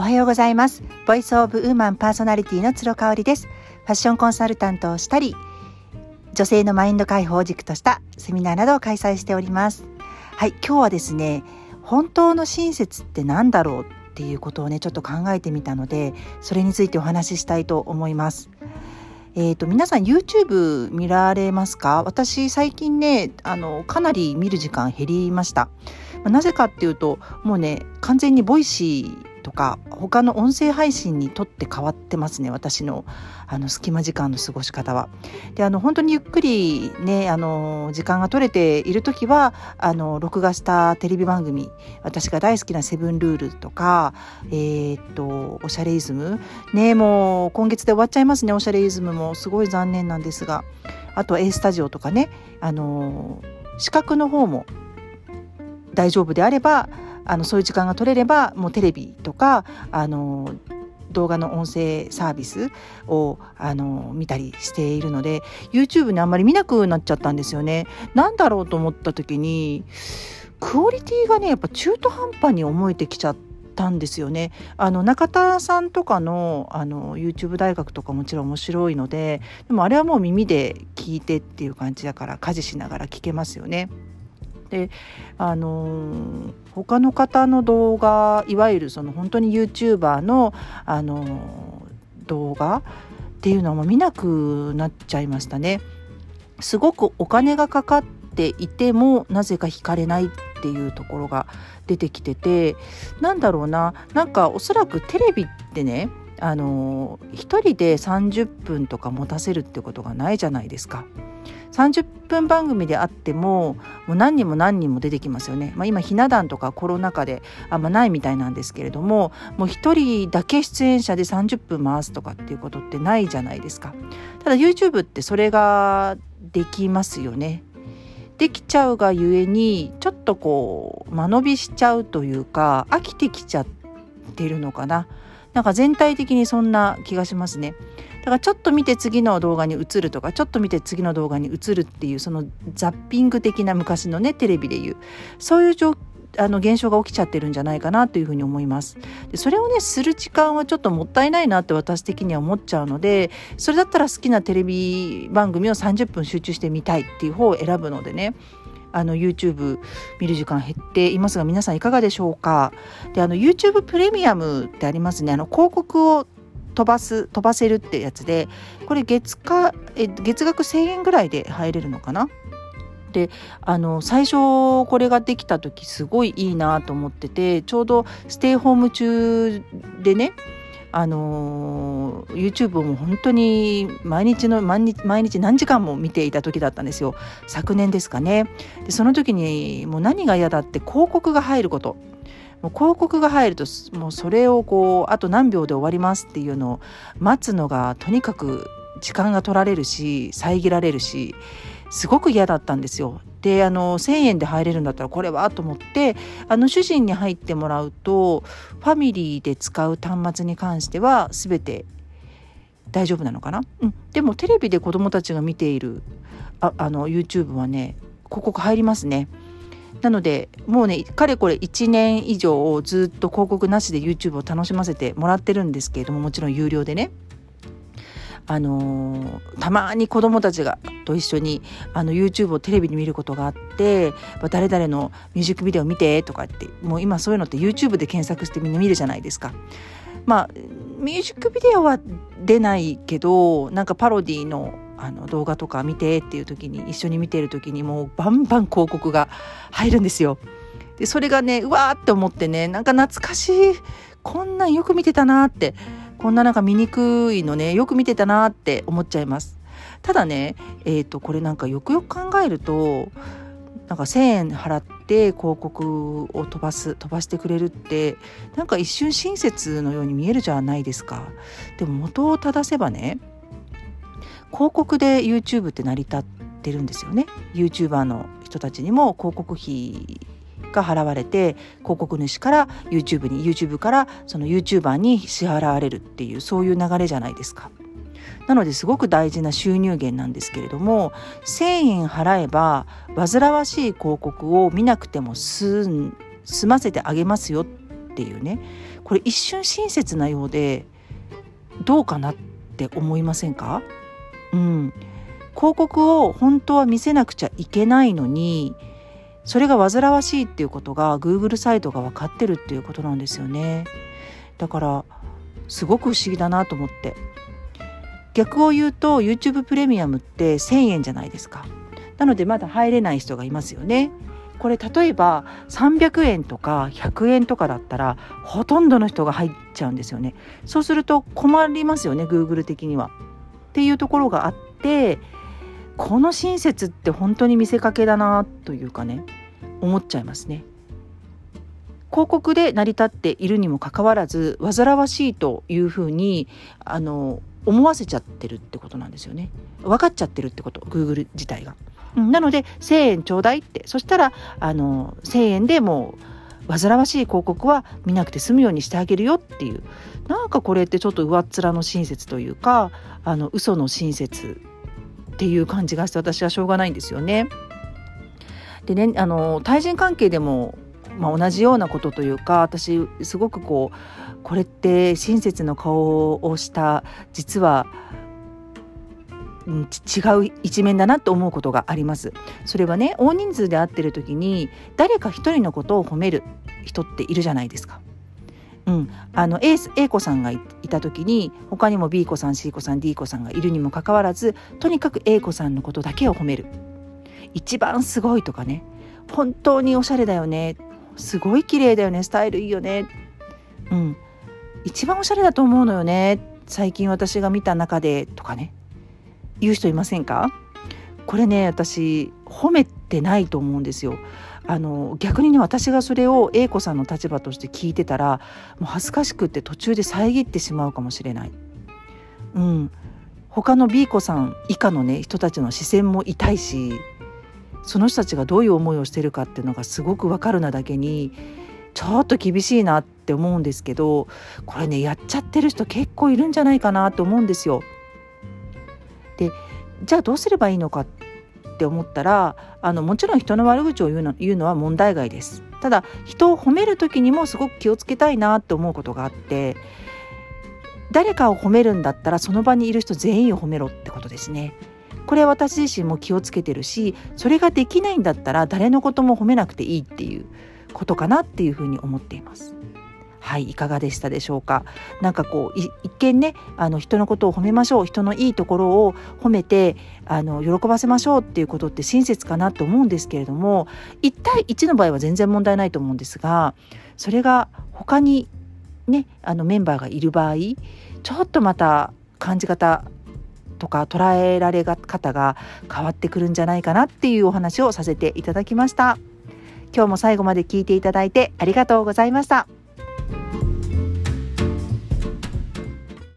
おはようございます。ボイスオブウーマンパーソナリティの鶴香織です。ファッションコンサルタントをしたり女性のマインド解放軸としたセミナーなどを開催しております。はい今日はですね本当の親切って何だろうっていうことをねちょっと考えてみたのでそれについてお話ししたいと思います。えーと、皆さん YouTube 見られますか？私最近ねあのかなり見る時間減りました、まなぜかっていうともうね完全に Voicy とか他の音声配信にとって変わってますね私のあの隙間時間の過ごし方は。であの本当にゆっくりねあの時間が取れている時はあの録画したテレビ番組私が大好きな「セブンルール」とかえー、っと「おしゃれイズム」ねもう今月で終わっちゃいますねおしゃれイズムも。すごい残念なんですが。あと A スタジオとかねあの資格の方も大丈夫であればあのそういう時間が取れればもうテレビとかあの動画の音声サービスをあの見たりしているので YouTube にあんまり見なくなっちゃったんですよね。なんだろうと思った時にクオリティがねやっぱ中途半端に思えてきちゃったんですよね。あの中田さんとかのあの YouTube 大学とかもちろん面白いのででもあれはもう耳で聞いてっていう感じだから家事しながら聞けますよね。であのー、他の方の動画いわゆるその本当に YouTuber の、あのー、動画っていうのも見なくなっちゃいましたね。すごくお金がかかっていてもなぜか惹かれないっていうところが出てきててなんだろうななんかおそらくテレビってねあのー、1人で30分とか持たせるってことがないじゃないですか。30分番組であってももう何人も何人も出てきますよね、まあ、今ひな壇とかコロナ禍であんまないみたいなんですけれどももう1人だけ出演者で30分回すとかっていうことってないじゃないですか。ただ YouTube ってそれができますよね。できちゃうがゆえにちょっとこう間延びしちゃうというか飽きてきちゃってるのかな。なんか全体的にそんな気がしますね。だからちょっと見て次の動画に移るとかちょっと見て次の動画に移るっていうそのザッピング的な昔のねテレビでいうそういう状あの現象が起きちゃってるんじゃないかなというふうに思います。でそれをねする時間はちょっともったいないなって私的には思っちゃうのでそれだったら好きなテレビ番組を30分集中してみたいっていう方を選ぶのでね。あの YouTube 見る時間減っていますが皆さんいかがでしょうか？であの YouTube プレミアムってありますね。あの広告を飛ばす飛ばせるってやつでこれ月かえ月額1,000円ぐらいで入れるのかな？であの最初これができた時すごいいいなと思っててちょうどステイホーム中でねあの YouTube をもう本当に毎日の毎日毎日何時間も見ていた時だったんですよ。昨年ですかね。でその時にもう何が嫌だって広告が入ること。もう広告が入るともうそれをこうあと何秒で終わりますっていうのを待つのがとにかく時間が取られるし遮られるしすごく嫌だったんですよ。であの1,000円で入れるんだったらこれはと思ってあの主人に入ってもらうとファミリーで使う端末に関しては全て大丈夫なのかな、うん、でもテレビで子どもたちが見ているああの YouTube はね広告入りますね。なのでもうねかれこれ1年以上ずっと広告なしで YouTube を楽しませてもらってるんですけれどももちろん有料でね。あのー、たまに子供たちがと一緒にあの YouTube をテレビで見ることがあって「誰々のミュージックビデオ見て」とかってもう今そういうのって YouTube で検索してみんな見るじゃないですか。まあミュージックビデオは出ないけどなんかパロディのあの動画とか見てっていう時に一緒に見てる時にもうバンバン広告が入るんですよ。でそれがねうわーって思ってねなんか懐かしいこんなんよく見てたなってこんななんか見にくいのねよく見てたなって思っちゃいます。ただねえっ、ー、とこれなんかよくよく考えるとなんか1,000円払って広告を飛ばす飛ばしてくれるってなんか一瞬親切のように見えるじゃないですか。でも元を正せばね広告で YouTube って成り立ってるんですよね。YouTuber の人たちにも広告費が払われて広告主から YouTube に YouTube からその YouTuber に支払われるっていうそういう流れじゃないですか。なのですごく大事な収入源なんですけれども1,000円払えば煩わしい広告を見なくても済ませてあげますよっていうね。これ一瞬親切なようでどうかなって思いませんか？うん。広告を本当は見せなくちゃいけないのにそれが煩わしいっていうことが Google サイトが分かってるっていうことなんですよね。だからすごく不思議だなと思って。逆を言うと YouTube プレミアムって1000円じゃないですか。なのでまだ入れない人がいますよね。これ例えば300円とか100円とかだったらほとんどの人が入っちゃうんですよね。そうすると困りますよね Google 的には。っていうところがあってこの親切って本当に見せかけだなというかね思っちゃいますね。広告で成り立っているにもかかわらず煩わしいというふうにあの思わせちゃってるってことなんですよね。分かっちゃってるってこと Google 自体が。なので1,000円ちょうだいって。そしたらあの1,000円でもう煩わしい広告は見なくて済むようにしてあげるよっていう。なんかこれってちょっと上っ面の親切というかあの嘘の親切っていう感じがして私はしょうがないんですよね。でねあの対人関係でも、まあ、同じようなことというか私すごくこうこれって親切の顔をした実はうん、違う一面だなと思うことがあります。それはね大人数で会ってる時に誰か一人のことを褒める人っているじゃないですか。うん、あの A, A 子さんがいた時に他にも B 子さん C 子さん D 子さんがいるにもかかわらずとにかく A 子さんのことだけを褒める。一番すごいとかね。本当におしゃれだよね。すごい綺麗だよね。スタイルいいよね。うん。一番おしゃれだと思うのよね。最近私が見た中でとかね。言う人いませんか？これね私褒めてないと思うんですよ。あの逆にね私がそれを A 子さんの立場として聞いてたらもう恥ずかしくって途中で遮ってしまうかもしれない。うん、他の B 子さん以下のね人たちの視線も痛いしその人たちがどういう思いをしてるかっていうのがすごくわかるなだけにちょっと厳しいなって思うんですけどこれねやっちゃってる人結構いるんじゃないかなと思うんですよ。でじゃあどうすればいいのかって思ったらあのもちろん人の悪口を言うの言うのは問題外です。ただ人を褒める時にもすごく気をつけたいなって思うことがあって誰かを褒めるんだったらその場にいる人全員を褒めろってことですね。これ私自身も気をつけてるしそれができないんだったら誰のことも褒めなくていいっていうことかなっていうふうに思っています。はいいかがでしたでしょうか？なんかこう一見ねあの人のことを褒めましょう人のいいところを褒めてあの喜ばせましょうっていうことって親切かなと思うんですけれども1対1の場合は全然問題ないと思うんですがそれが他にねあのメンバーがいる場合ちょっとまた感じ方とか捉えられ方が変わってくるんじゃないかなっていうお話をさせていただきました。今日も最後まで聞いていただいてありがとうございました。